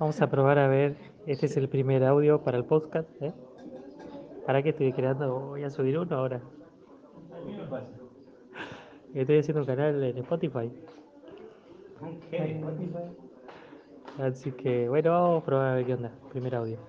Vamos a probar a ver. Este es el primer audio para el podcast. ¿eh? ¿Para estoy creando? Voy a subir uno ahora. Estoy haciendo un canal en Spotify. ¿Con qué? Spotify. Así que bueno, vamos a probar a ver qué onda. Primer audio.